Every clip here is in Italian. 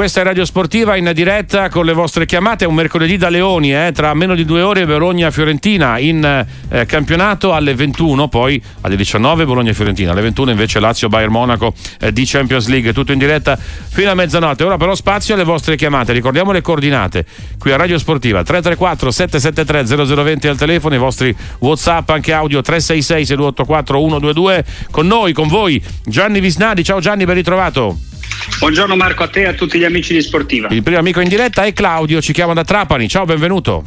questa è Radio Sportiva in diretta con le vostre chiamate. È un mercoledì da Leoni, eh, tra meno di due ore Bologna-Fiorentina in eh, campionato alle 21, poi alle 19 Bologna-Fiorentina, alle 21 invece Lazio-Bayern Monaco eh, di Champions League. Tutto in diretta fino a mezzanotte. Ora però spazio alle vostre chiamate. Ricordiamo le coordinate qui a Radio Sportiva 334 773 0020 al telefono, i vostri WhatsApp anche audio 366 6284 122 con noi, con voi Gianni Visnadi. Ciao Gianni, ben ritrovato. Buongiorno Marco, a te e a tutti gli amici di Sportiva. Il primo amico in diretta è Claudio, ci chiama da Trapani. Ciao, benvenuto.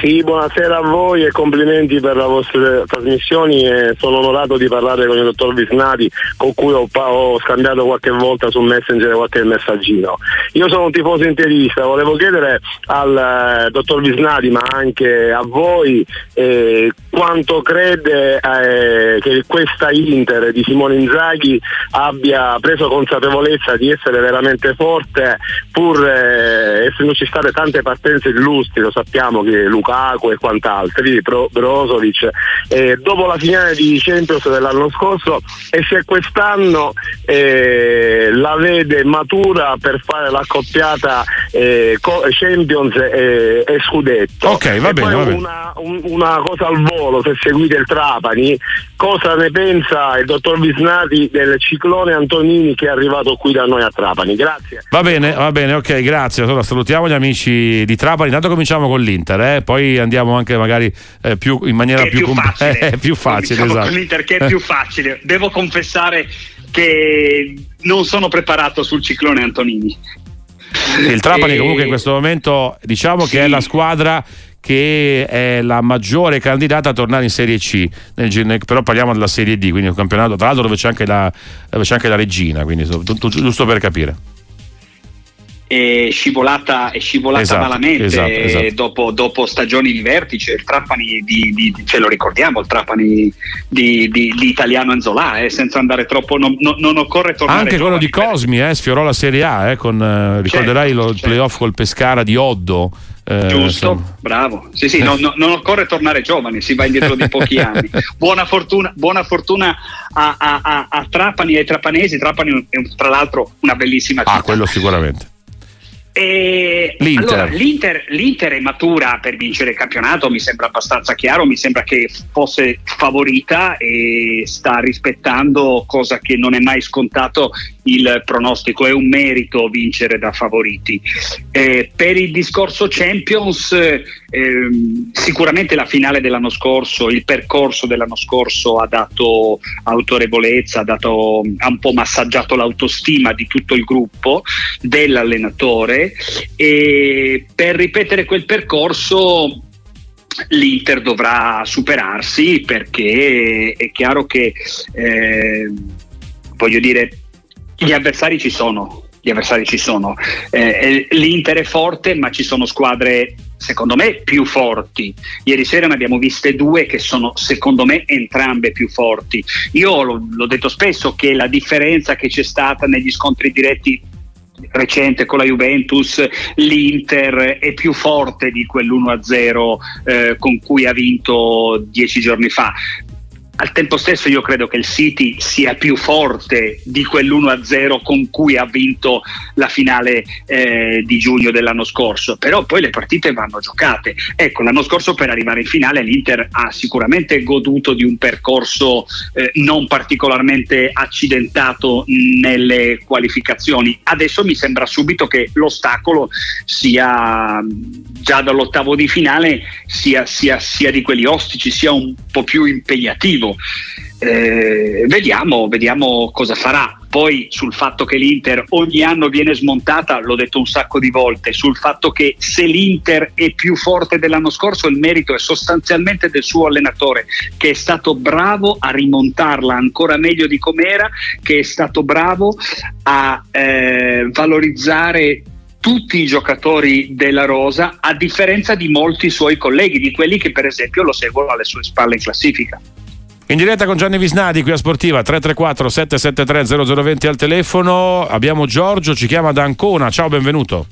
Sì, buonasera a voi e complimenti per le vostre trasmissioni e sono onorato di parlare con il dottor Visnati con cui ho, ho, scambiato qualche volta su Messenger qualche messaggino. Io sono un tifoso interista, volevo chiedere al eh, dottor Visnati ma anche a voi eh, quanto crede eh, che questa Inter di Simone Inzaghi abbia preso consapevolezza di essere veramente forte pur eh, essendoci state tante partenze illustri, lo sappiamo che Lukaku e quant'altri, Bro- Brozovic, eh, dopo la finale di Champions dell'anno scorso e se quest'anno eh, la vede matura per fare l'accoppiata eh, Champions e, Scudetto. Ok, va bene. Va bene. Una, un, una, cosa al volo, se seguite il Trapani, cosa ne pensa il dottor Visnati del ciclone Antonini che è arrivato qui da noi a Trapani? Grazie. Va bene, va bene, ok, grazie. Allora salutiamo gli amici di Trapani. Intanto cominciamo con l'Inter, eh? poi andiamo anche magari eh, più, in maniera più, più, facile. Eh, più facile diciamo esatto. con l'Inter che è più facile. Devo confessare che non sono preparato sul ciclone Antonini. Il Trapani e... comunque in questo momento diciamo sì. che è la squadra che è la maggiore candidata a tornare in Serie C, però parliamo della Serie D, quindi un campionato tra l'altro dove c'è anche la, c'è anche la regina, quindi giusto per capire è scivolata, è scivolata esatto, malamente esatto, esatto. Dopo, dopo, stagioni di vertice. Il Trapani di, di, ce lo ricordiamo, il Trapani di, di, di Italiano Anzola, eh, senza andare troppo, non, non, non occorre tornare. Anche quello di Cosmi eh, sfiorò la Serie A, eh, con, eh, ricorderai certo, lo, il certo. playoff col Pescara di Oddo. Eh, Giusto, insomma. bravo. Sì, sì, no, no, non occorre tornare giovani, si va indietro di pochi anni. Buona fortuna, buona fortuna a, a, a, a, Trapani e ai trapanesi. Trapani è tra l'altro una bellissima città. Ah, quello sicuramente. L'Inter. Allora, L'Inter, L'Inter, è matura per vincere il campionato, mi sembra abbastanza chiaro, mi sembra che fosse favorita e sta rispettando, cosa che non è mai scontato, il pronostico. È un merito vincere da favoriti. Eh, per il discorso Champions, eh, sicuramente la finale dell'anno scorso, il percorso dell'anno scorso ha dato autorevolezza, ha, dato, ha un po' massaggiato l'autostima di tutto il gruppo, dell'allenatore e per ripetere quel percorso l'Inter dovrà superarsi perché è chiaro che eh, voglio dire gli avversari ci sono gli avversari ci sono. Eh, l'Inter è forte ma ci sono squadre secondo me più forti. Ieri sera ne abbiamo viste due che sono secondo me entrambe più forti. Io l'ho detto spesso che la differenza che c'è stata negli scontri diretti recente con la Juventus l'Inter è più forte di quell'1-0 eh, con cui ha vinto dieci giorni fa al tempo stesso io credo che il City sia più forte di quell'1-0 con cui ha vinto la finale eh, di giugno dell'anno scorso, però poi le partite vanno giocate. Ecco, l'anno scorso per arrivare in finale l'Inter ha sicuramente goduto di un percorso eh, non particolarmente accidentato nelle qualificazioni. Adesso mi sembra subito che l'ostacolo sia già dall'ottavo di finale sia, sia, sia di quelli ostici, sia un po' più impegnativo eh, vediamo, vediamo cosa farà. Poi sul fatto che l'Inter ogni anno viene smontata, l'ho detto un sacco di volte, sul fatto che se l'Inter è più forte dell'anno scorso il merito è sostanzialmente del suo allenatore che è stato bravo a rimontarla ancora meglio di com'era, che è stato bravo a eh, valorizzare tutti i giocatori della Rosa, a differenza di molti suoi colleghi, di quelli che per esempio lo seguono alle sue spalle in classifica. In diretta con Gianni Visnadi qui a Sportiva 334 773 0020 al telefono. Abbiamo Giorgio, ci chiama da Ancona. Ciao, benvenuto.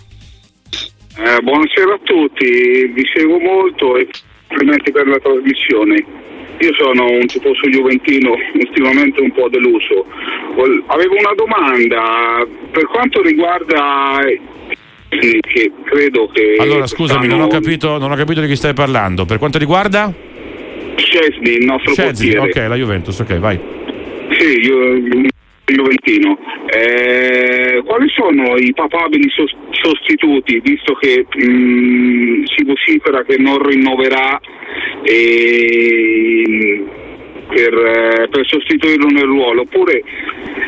Eh, buonasera a tutti, vi seguo molto e complimenti per la trasmissione. io sono un tifoso juventino, ultimamente un po' deluso. Avevo una domanda per quanto riguarda che credo che allora scusami non ho, capito, non ho capito di chi stai parlando per quanto riguarda Scesni il nostro Scesni, portiere. ok la Juventus ok vai. Sì io Juventino. Eh, quali sono i papabili sostituti, visto che mh, mm, si vocifera che non rinnoverà eh, per, per, sostituirlo nel ruolo, oppure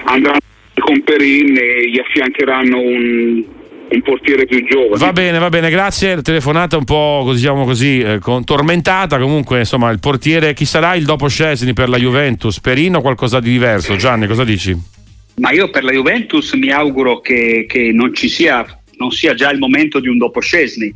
andranno con Perin e gli affiancheranno un, un portiere più giovane. Va bene, va bene, grazie. Telefonata un po' diciamo così eh, tormentata. Comunque, insomma, il portiere chi sarà il dopo Scesni per la Juventus? Perino o qualcosa di diverso? Gianni, cosa dici? Ma io per la Juventus mi auguro che, che non ci sia non sia già il momento di un dopo Scesni,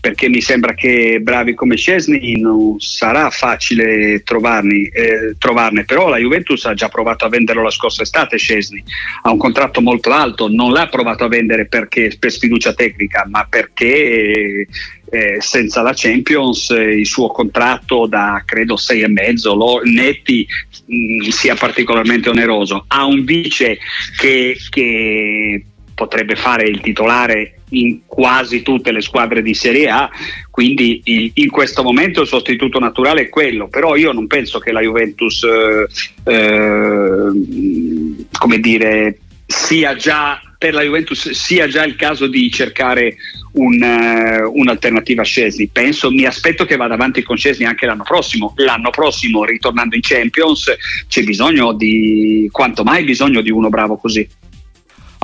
perché mi sembra che bravi come Scesni non sarà facile trovarni, eh, trovarne, però la Juventus ha già provato a venderlo la scorsa estate Scesni, ha un contratto molto alto, non l'ha provato a vendere perché, per sfiducia tecnica, ma perché eh, senza la Champions eh, il suo contratto da credo sei e mezzo lo, netti mh, mm, sia particolarmente oneroso. Ha un vice che, che potrebbe fare il titolare in quasi tutte le squadre di Serie A, quindi in questo momento il sostituto naturale è quello, però io non penso che la Juventus eh, eh, come dire, sia già per la Juventus sia già il caso di cercare un, uh, un'alternativa a Scesni. Penso, mi aspetto che vada avanti con Scesni anche l'anno prossimo. L'anno prossimo, ritornando in Champions, c'è bisogno di quanto mai bisogno di uno bravo così.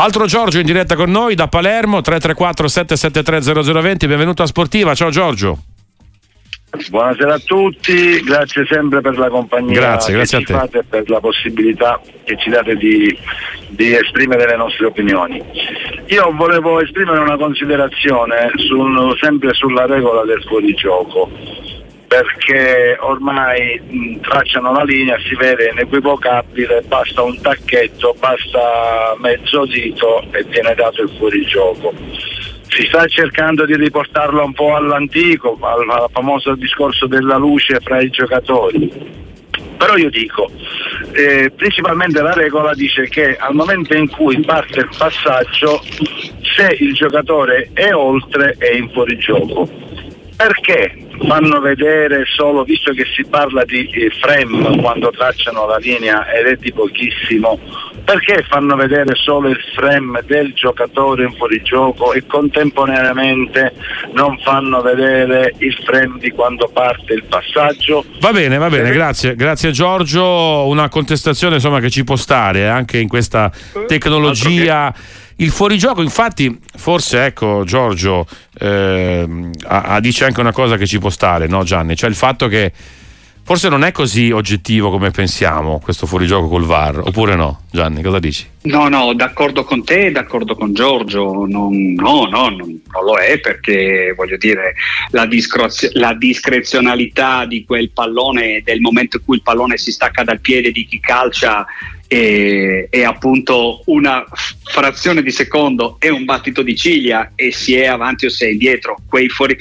Altro Giorgio in diretta con noi da Palermo 334 773 0020. Benvenuto a Sportiva. Ciao Giorgio. Buonasera a tutti, grazie sempre per la compagnia grazie, grazie che ci fate e per la possibilità che ci date di, di, esprimere le nostre opinioni. Io volevo esprimere una considerazione sul, sempre sulla regola del fuorigioco perché ormai mh, tracciano la linea, si vede inequivocabile, basta un tacchetto, basta mezzo dito e viene dato il fuorigioco. Si sta cercando di riportarlo un po' all'antico, al, al famoso discorso della luce fra i giocatori. Però io dico, eh, principalmente la regola dice che al momento in cui parte il passaggio, se il giocatore è oltre è in fuorigioco perché fanno vedere solo, visto che si parla di eh, frame quando tracciano la linea ed è di pochissimo, perché fanno vedere solo il frame del giocatore in fuorigioco e contemporaneamente non fanno vedere il frame di quando parte il passaggio? Va bene, va bene, grazie, grazie Giorgio, una contestazione insomma, che ci può stare eh, anche in questa tecnologia il fuorigioco, infatti, forse ecco Giorgio eh, dice anche una cosa che ci può stare, no Gianni? Cioè il fatto che forse non è così oggettivo come pensiamo questo fuorigioco col VAR, oppure no? Gianni, cosa dici? No, no, d'accordo con te, d'accordo con Giorgio, non, no, no, non, non, lo è perché voglio dire la, discrezio, la, discrezionalità di quel pallone, del momento in cui il pallone si stacca dal piede di chi calcia è, è, appunto una frazione di secondo e un battito di ciglia e si è avanti o si è indietro. Quei fuori...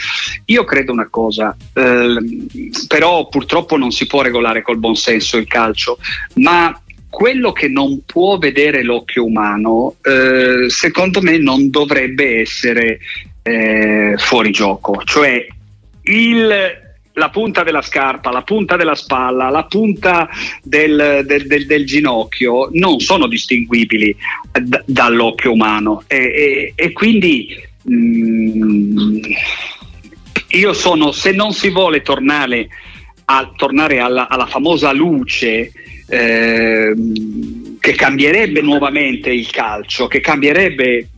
Io credo una cosa, eh, però purtroppo non si può regolare col buon senso il calcio, ma quello che non può vedere l'occhio umano, eh, secondo me non dovrebbe essere eh, fuori gioco. Cioè il la punta della scarpa, la punta della spalla, la punta del, del, del, del ginocchio non sono distinguibili d- dall'occhio umano. E, e, e quindi mh, mm, io sono, se non si vuole tornare, a, tornare alla, alla, famosa luce eh, che cambierebbe nuovamente il calcio, che cambierebbe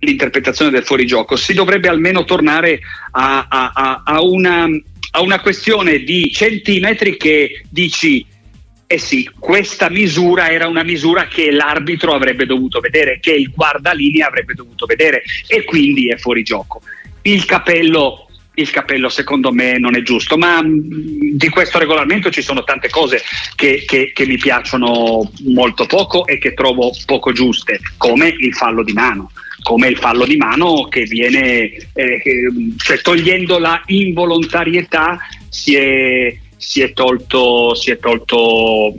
l'interpretazione del fuorigioco, si dovrebbe almeno tornare a, a, a, una, a una questione di centimetri che dici eh sì, questa misura era una misura che l'arbitro avrebbe dovuto vedere, che il guardalinea avrebbe dovuto vedere e quindi è fuori gioco. Il capello, il capello secondo me non è giusto, ma di questo regolamento ci sono tante cose che, che, che mi piacciono molto poco e che trovo poco giuste, come il fallo di mano come il fallo di mano che viene, eh, cioè togliendo la involontarietà si è, si è tolto, si è tolto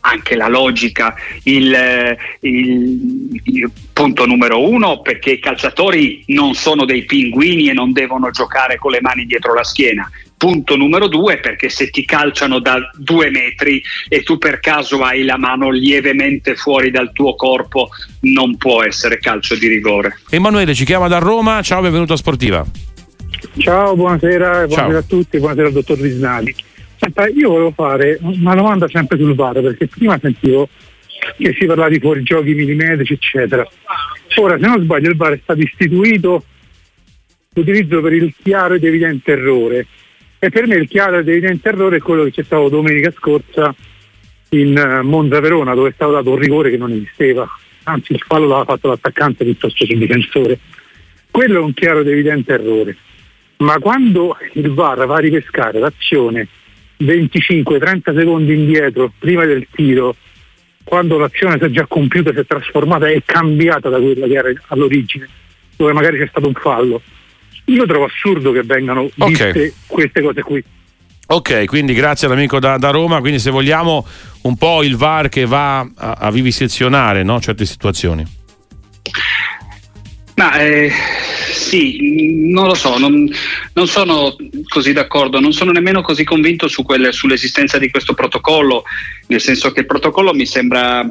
anche la logica, il, il, il, punto numero uno perché i calciatori non sono dei pinguini e non devono giocare con le mani dietro la schiena. Punto numero due perché se ti calciano da due metri e tu per caso hai la mano lievemente fuori dal tuo corpo non può essere calcio di rigore. Emanuele ci chiama da Roma, ciao benvenuto a Sportiva. Ciao, buonasera, buonasera ciao. a tutti, buonasera al dottor Visnali. Senta, io volevo fare una domanda sempre sul VAR, perché prima sentivo che si parlava di fuorigiochi millimetrici, eccetera. Ora, se non sbaglio, il VAR è stato istituito l'utilizzo per il chiaro ed evidente errore. E per me il chiaro ed evidente errore è quello che c'è stato domenica scorsa in eh, Monza Verona, dove è stato dato un rigore che non esisteva. Anzi, il fallo l'aveva fatto l'attaccante piuttosto che il difensore. Quello è un chiaro ed evidente errore. Ma quando il VAR va a ripescare l'azione 25-30 secondi indietro prima del tiro, quando l'azione si è già compiuta, si è trasformata e cambiata da quella che era all'origine, dove magari c'è stato un fallo. Io trovo assurdo che vengano viste okay. queste cose qui. Ok, quindi grazie all'amico da, da, Roma, quindi se vogliamo un po' il VAR che va a, a vivisezionare no? certe situazioni. Ma eh, sì, non lo so, non, non, sono così d'accordo, non sono nemmeno così convinto su quelle, sull'esistenza di questo protocollo, nel senso che il protocollo mi sembra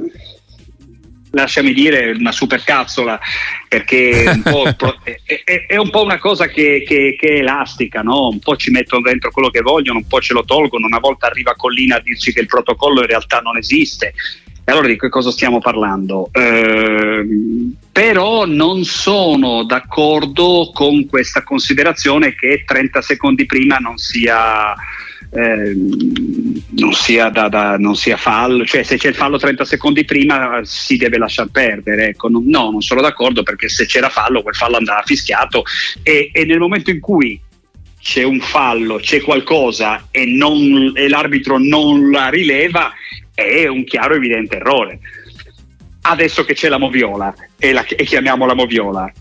lasciami dire, una supercazzola, perché un è, è, è, un po' una cosa che, che, che, è elastica, no? un po' ci mettono dentro quello che vogliono, un po' ce lo tolgono, una volta arriva Collina a dirci che il protocollo in realtà non esiste, allora di che cosa stiamo parlando? Eh, però non sono d'accordo con questa considerazione che 30 secondi prima non sia, eh, non, sia da, da, non sia fallo, cioè se c'è il fallo 30 secondi prima si deve lasciar perdere. Ecco. No, non sono d'accordo perché se c'era fallo quel fallo andava fischiato e, e nel momento in cui c'è un fallo, c'è qualcosa e, non, e l'arbitro non la rileva, è un chiaro evidente errore. Adesso che c'è la moviola e, la, e chiamiamola moviola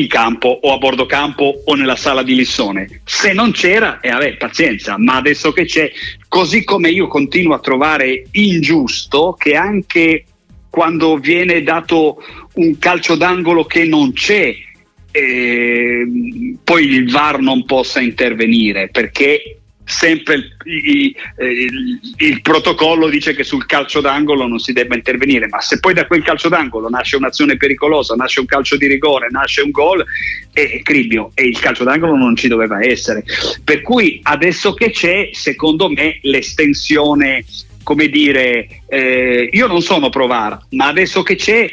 in campo o a bordo campo o nella sala di Lissone. Se non c'era, e eh, vabbè, pazienza, ma adesso che c'è, così come io continuo a trovare ingiusto che anche quando viene dato un calcio d'angolo che non c'è, eh, poi il VAR non possa intervenire perché sempre il, il, il, il, protocollo dice che sul calcio d'angolo non si debba intervenire, ma se poi da quel calcio d'angolo nasce un'azione pericolosa, nasce un calcio di rigore, nasce un gol, è cribbio e il calcio d'angolo non ci doveva essere. Per cui adesso che c'è, secondo me l'estensione, come dire, eh, io non sono provar, ma adesso che c'è...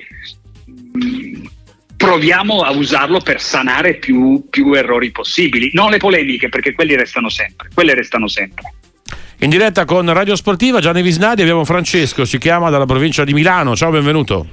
Proviamo a usarlo per sanare più, più errori possibili, non le polemiche perché quelli restano sempre, quelle restano sempre. In diretta con Radio Sportiva Gianni Visnadi abbiamo Francesco, si chiama dalla provincia di Milano. Ciao, benvenuto.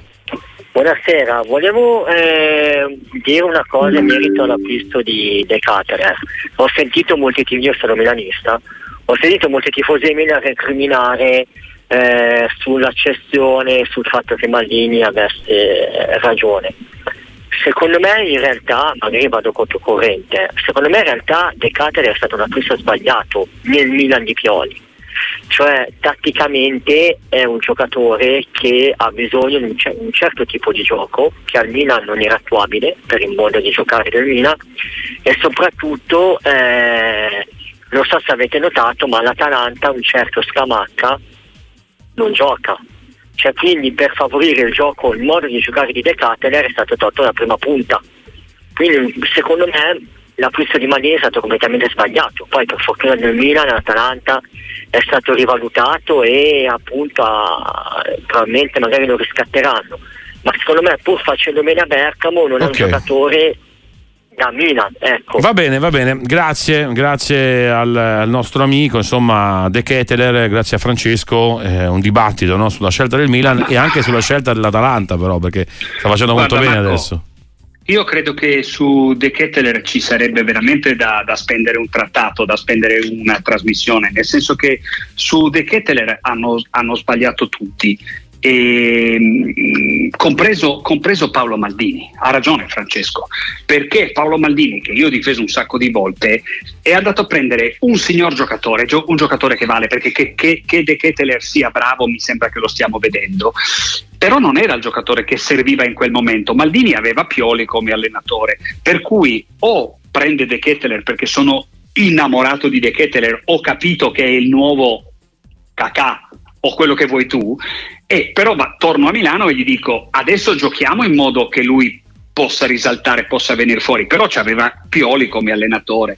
Buonasera, volevo eh, dire una cosa in merito all'acquisto di De Caterer. Ho sentito molti tifosi, io sono milanista, ho sentito molti tifosi di Milan recriminare eh, sulla cessione, sul fatto che Maldini avesse ragione. Secondo me in realtà, magari vado controcorrente, secondo me in realtà De Catere è stato un acquisto sbagliato nel Milan di Pioli. Cioè tatticamente è un giocatore che ha bisogno di un, c- un certo tipo di gioco che al Milan non era attuabile per il modo di giocare del Milan e soprattutto eh, non so se avete notato ma l'Atalanta un certo Scamacca non gioca cioè, quindi per favorire il gioco, il modo di giocare di De Catteler è stato tolto la prima punta. Quindi secondo me l'acquisto di Maldini è stato completamente sbagliato. Poi per fortuna del Milan, l'Atalanta è stato rivalutato e appunto a, probabilmente magari lo riscatteranno. Ma secondo me pur facendo bene a Bergamo non okay. è un giocatore da Milan. Ecco. Va bene, va bene, grazie, grazie al, al nostro amico, insomma, De Keteler, grazie a Francesco, eh, un dibattito no, sulla scelta del Milan e anche sulla scelta dell'Atalanta però, perché sta facendo Guarda, molto bene Marco, adesso. Io credo che su De Ketteler ci sarebbe veramente da, da, spendere un trattato, da spendere una trasmissione, nel senso che su De Ketteler hanno, hanno sbagliato tutti e, mm, compreso, compreso, Paolo Maldini. Ha ragione Francesco, perché Paolo Maldini, che io ho difeso un sacco di volte, è andato a prendere un signor giocatore, un giocatore che vale, perché che, che, che De Keteler sia bravo mi sembra che lo stiamo vedendo, però non era il giocatore che serviva in quel momento. Maldini aveva Pioli come allenatore, per cui o prende De Keteler perché sono innamorato di De Keteler, ho capito che è il nuovo Kakà o quello che vuoi tu, e però va, torno a Milano e gli dico adesso giochiamo in modo che lui possa risaltare, possa venire fuori, però c'aveva Pioli come allenatore.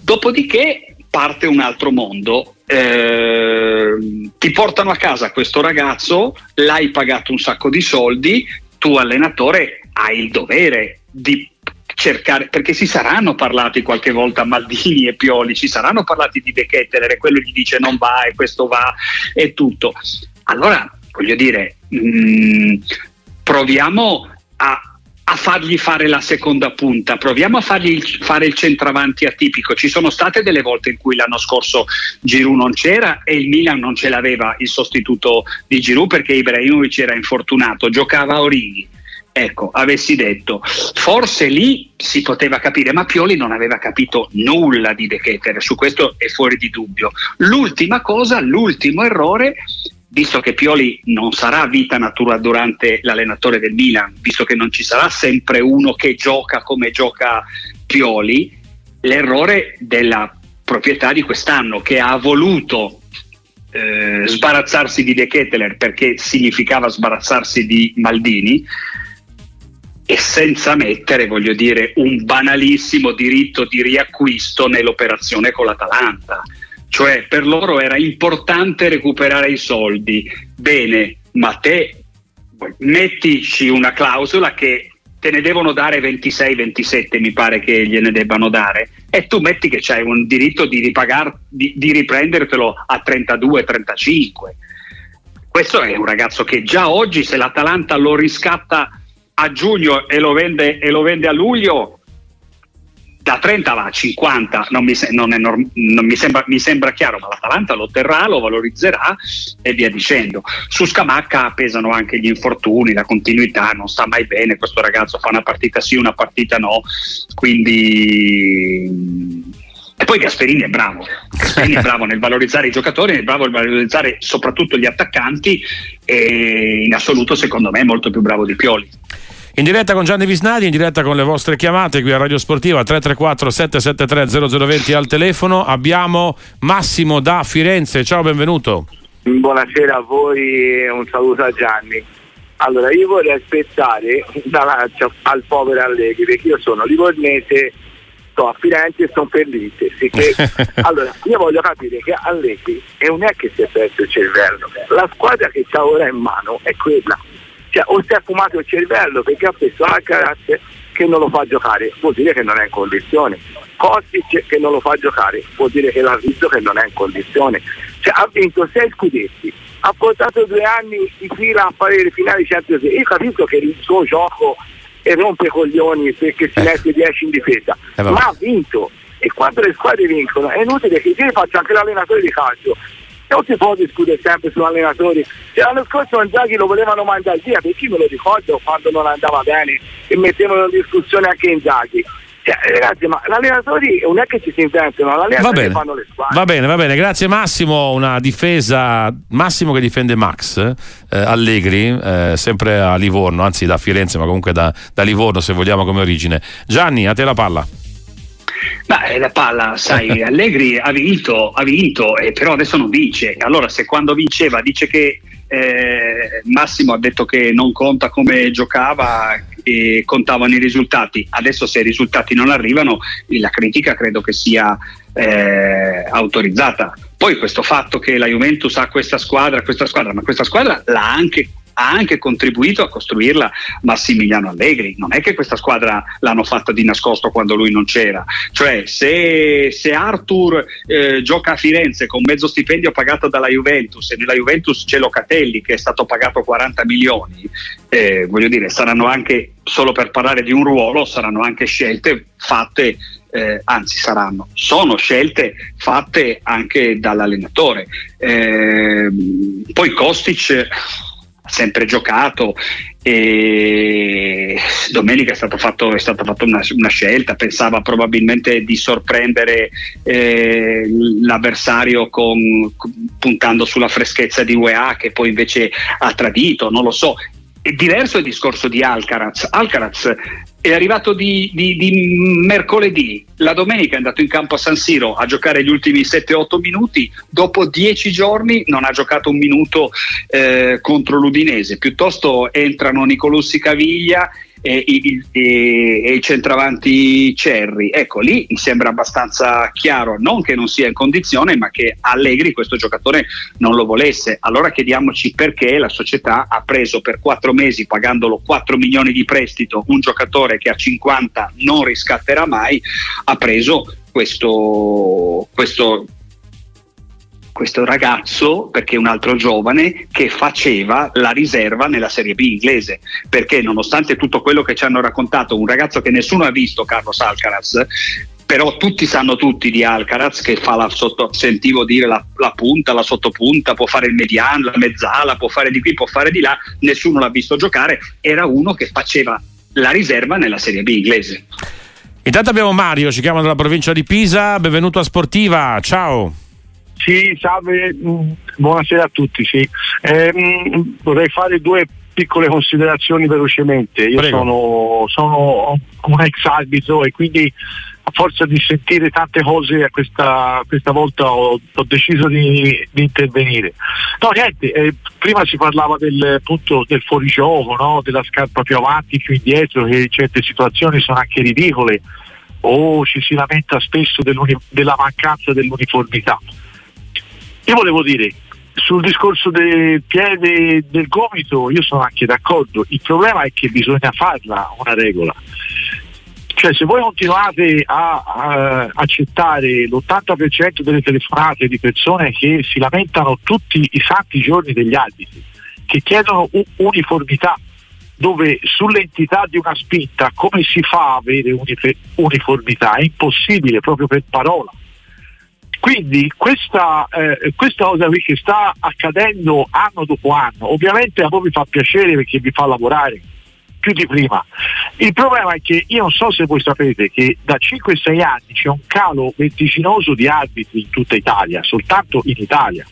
Dopodiché parte un altro mondo, eh, ti portano a casa questo ragazzo, l'hai pagato un sacco di soldi, tu allenatore hai il dovere di cercare, perché si saranno parlati qualche volta Maldini e Pioli, si saranno parlati di De Ketteler e quello gli dice non va e questo va e tutto. Allora, voglio dire, mh, mm, proviamo a, a, fargli fare la seconda punta, proviamo a fargli fare il centravanti atipico. Ci sono state delle volte in cui l'anno scorso Giroud non c'era e il Milan non ce l'aveva il sostituto di Giroud perché Ibrahimovic era infortunato, giocava a Orighi Ecco, avessi detto, forse lì si poteva capire, ma Pioli non aveva capito nulla di De Keter, su questo è fuori di dubbio. L'ultima cosa, l'ultimo errore, visto che Pioli non sarà vita natura durante l'allenatore del Milan, visto che non ci sarà sempre uno che gioca come gioca Pioli, l'errore della proprietà di quest'anno che ha voluto eh, sbarazzarsi di De Ketteler perché significava sbarazzarsi di Maldini e senza mettere, voglio dire, un banalissimo diritto di riacquisto nell'operazione con l'Atalanta. Cioè per loro era importante recuperare i soldi. Bene, ma te mettici una clausola che te ne devono dare 26-27, mi pare che gliene debbano dare, e tu metti che c'hai un diritto di, ripagar, di, di riprendertelo a 32-35. Questo è un ragazzo che già oggi, se l'Atalanta lo riscatta a giugno e lo vende, e lo vende a luglio, da 30 va a 50, non mi, non norm- non mi, sembra, mi, sembra, chiaro, ma l'Atalanta lo terrà, lo valorizzerà e via dicendo. Su Scamacca pesano anche gli infortuni, la continuità, non sta mai bene questo ragazzo, fa una partita sì, una partita no, quindi... E poi Gasperini è bravo, Gasperini è bravo nel valorizzare i giocatori, è bravo nel valorizzare soprattutto gli attaccanti e in assoluto secondo me è molto più bravo di Pioli. In diretta con Gianni Visnadi, in diretta con le vostre chiamate qui a Radio Sportiva 334 773 0020 al telefono. Abbiamo Massimo da Firenze. Ciao, benvenuto. Buonasera a voi e un saluto a Gianni. Allora, io vorrei aspettare una lancia al povero Allegri perché io sono livornese, sto a Firenze e sono per l'Inter. allora, io voglio capire che Allegri non è che si è perso il cervello, la squadra che ha ora in mano è quella cioè, o si è fumato il cervello perché ha preso carattere che non lo fa giocare, vuol dire che non è in condizione. Kostic che non lo fa giocare, vuol dire che l'ha visto che non è in condizione. Cioè, ha vinto sei scudetti, ha portato due anni di fila a fare le finali Champions League. Io capisco che il suo gioco è rompe coglioni perché si eh. mette 10 in difesa, eh, ma ha vinto. E quando le squadre vincono è inutile che io faccia anche l'allenatore di calcio non si può discutere sempre su allenatori. Cioè, l'anno scorso Inzaghi lo volevano mandare via, perché me lo ricordo quando non andava bene e mettevano in discussione anche Inzaghi. Cioè, ragazzi, ma gli allenatori non è che ci si inventano, gli allenatori fanno le squadre. Va bene, va bene, grazie Massimo. Una difesa, Massimo che difende Max eh, Allegri, eh, sempre a Livorno, anzi da Firenze, ma comunque da, da Livorno se vogliamo come origine. Gianni, a te la palla. Ma eh, la palla, sai, Allegri ha vinto, ha vinto, eh, però adesso non vince. Allora, se quando vinceva dice che eh, Massimo ha detto che non conta come giocava e contavano i risultati, adesso se i risultati non arrivano, la critica credo che sia eh, autorizzata. Poi questo fatto che la Juventus ha questa squadra, questa squadra, ma questa squadra l'ha anche ha anche contribuito a costruirla Massimiliano Allegri. Non è che questa squadra l'hanno fatta di nascosto quando lui non c'era. Cioè, se, se Arthur eh, gioca a Firenze con mezzo stipendio pagato dalla Juventus e nella Juventus c'è Locatelli che è stato pagato 40 milioni, eh, voglio dire, saranno anche, solo per parlare di un ruolo, saranno anche scelte fatte eh, anzi saranno, sono scelte fatte anche dall'allenatore. Eh, poi Kostic sempre giocato e domenica è stata fatta una, una, scelta, pensava probabilmente di sorprendere eh, l'avversario con, puntando sulla freschezza di UEA che poi invece ha tradito, non lo so. È diverso il discorso di Alcaraz. Alcaraz è arrivato di, di, di, mercoledì, la domenica è andato in campo a San Siro a giocare gli ultimi 7-8 minuti, dopo 10 giorni non ha giocato un minuto eh, contro l'Udinese, piuttosto entrano Nicolussi Caviglia e, e, e, i centravanti Cerri. Ecco, lì mi sembra abbastanza chiaro, non che non sia in condizione, ma che Allegri questo giocatore non lo volesse. Allora chiediamoci perché la società ha preso per quattro mesi, pagandolo 4 milioni di prestito, un giocatore che a 50 non riscatterà mai, ha preso questo, questo questo ragazzo, perché un altro giovane, che faceva la riserva nella Serie B inglese, perché nonostante tutto quello che ci hanno raccontato, un ragazzo che nessuno ha visto, Carlos Alcaraz, però tutti sanno tutti di Alcaraz che fa la sotto, sentivo dire la, la, punta, la sottopunta, può fare il mediano, la mezzala, può fare di qui, può fare di là, nessuno l'ha visto giocare, era uno che faceva la riserva nella Serie B inglese. Intanto abbiamo Mario, ci chiama dalla provincia di Pisa, benvenuto a Sportiva, ciao. Sì, salve, mm, buonasera a tutti. Sì. Eh, vorrei fare due piccole considerazioni velocemente. Io sono, sono, un ex arbitro e quindi a forza di sentire tante cose questa, questa volta ho, ho deciso di, di, intervenire. No, niente, eh, prima si parlava del, appunto, del fuorigioco, no? della scarpa più avanti, più indietro, che in certe situazioni sono anche ridicole o ci si lamenta spesso della mancanza dell'uniformità. Io volevo dire, sul discorso del piede del gomito io sono anche d'accordo, il problema è che bisogna farla una regola. Cioè se voi continuate a, a accettare l'80% delle telefonate di persone che si lamentano tutti i santi giorni degli arbitri, che chiedono uniformità, dove sull'entità di una spinta come si fa a avere uniformità? È impossibile proprio per parola quindi questa, eh, questa cosa qui che sta accadendo anno dopo anno, ovviamente a voi vi fa piacere perché vi fa lavorare più di prima. Il problema è che io non so se voi sapete che da 5-6 anni c'è un calo vertiginoso di arbitri in tutta Italia, soltanto in Italia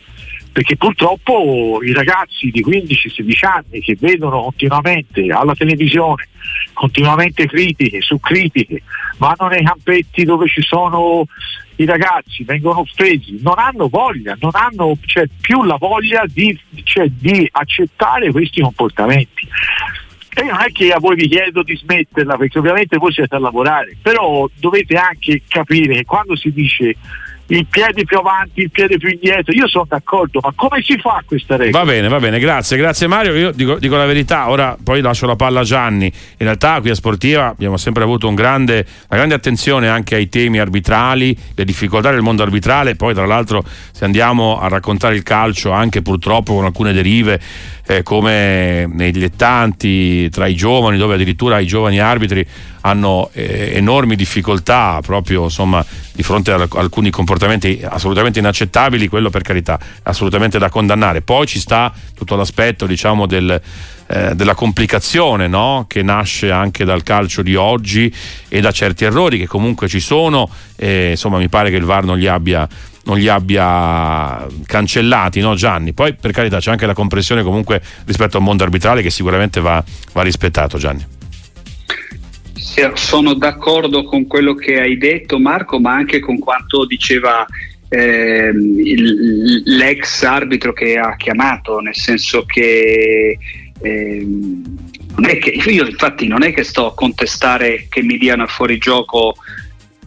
perché purtroppo i ragazzi di 15-16 anni che vedono continuamente alla televisione continuamente critiche su critiche, vanno nei campetti dove ci sono i ragazzi, vengono offesi, non hanno voglia, non hanno cioè, più la voglia di, cioè, di accettare questi comportamenti. E non è che a voi vi chiedo di smetterla perché ovviamente voi siete a lavorare, però dovete anche capire che quando si dice il piede più avanti, il piede più indietro. Io sono d'accordo, ma come si fa questa regola? Va bene, va bene, grazie, grazie Mario. Io dico, dico, la verità, ora poi lascio la palla a Gianni. In realtà qui a Sportiva abbiamo sempre avuto un grande, una grande attenzione anche ai temi arbitrali, le difficoltà del mondo arbitrale. Poi, tra l'altro, se andiamo a raccontare il calcio, anche purtroppo con alcune derive, eh, come nei dilettanti, tra i giovani, dove addirittura i giovani arbitri hanno eh, enormi difficoltà proprio insomma, di fronte a alcuni comportamenti assolutamente inaccettabili, quello per carità assolutamente da condannare. Poi ci sta tutto l'aspetto diciamo, del, eh, della complicazione no? che nasce anche dal calcio di oggi e da certi errori che comunque ci sono e insomma mi pare che il VAR non li abbia non li abbia cancellati, no Gianni? Poi per carità c'è anche la compressione comunque rispetto al mondo arbitrale che sicuramente va, va rispettato Gianni. Sono d'accordo con quello che hai detto Marco, ma anche con quanto diceva eh, il, l'ex arbitro che ha chiamato, nel senso che eh, che io infatti non è che sto a contestare che mi diano fuorigioco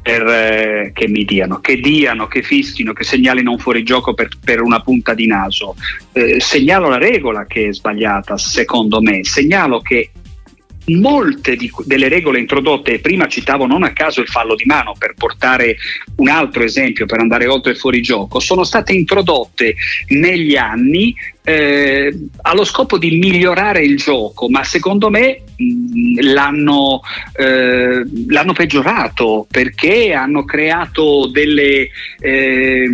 per, eh, che mi diano, che diano, che fischino, che segnalino un fuorigioco per, per una punta di naso. Eh, segnalo la regola che è sbagliata, secondo me, segnalo che molte di, delle regole introdotte, prima citavo non a caso il fallo di mano per portare un altro esempio per andare oltre il fuorigioco, sono state introdotte negli anni eh, allo scopo di migliorare il gioco, ma secondo me mh, l'hanno, eh, l'hanno, peggiorato perché hanno creato delle... Eh,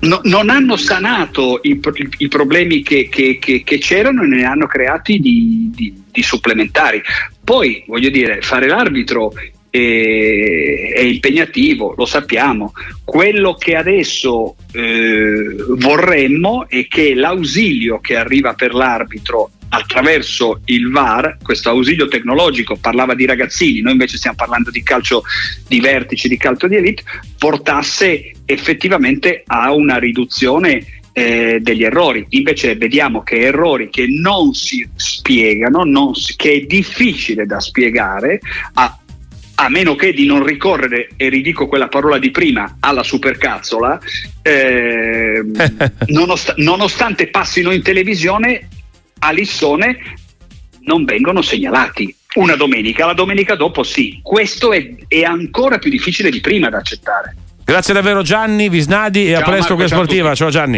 no, non hanno sanato i, i problemi che, che, che, che, c'erano e ne hanno creati di, di, di supplementari. Poi, voglio dire, fare l'arbitro è, impegnativo, lo sappiamo. Quello che adesso eh, vorremmo è che l'ausilio che arriva per l'arbitro attraverso il VAR, questo ausilio tecnologico, parlava di ragazzini, noi invece stiamo parlando di calcio di vertici, di calcio di elite, portasse effettivamente a una riduzione eh, degli errori. Invece vediamo che errori che non si spiegano, non si, che è difficile da spiegare, a, a meno che di non ricorrere, e ridico quella parola di prima, alla supercazzola, eh, nonost- nonostante passino in televisione, a Lissone non vengono segnalati. Una domenica, la domenica dopo sì. Questo è, è ancora più difficile di prima da accettare. Grazie davvero Gianni Visnadi e ciao, a presto con Sportiva. Ciao Gianni.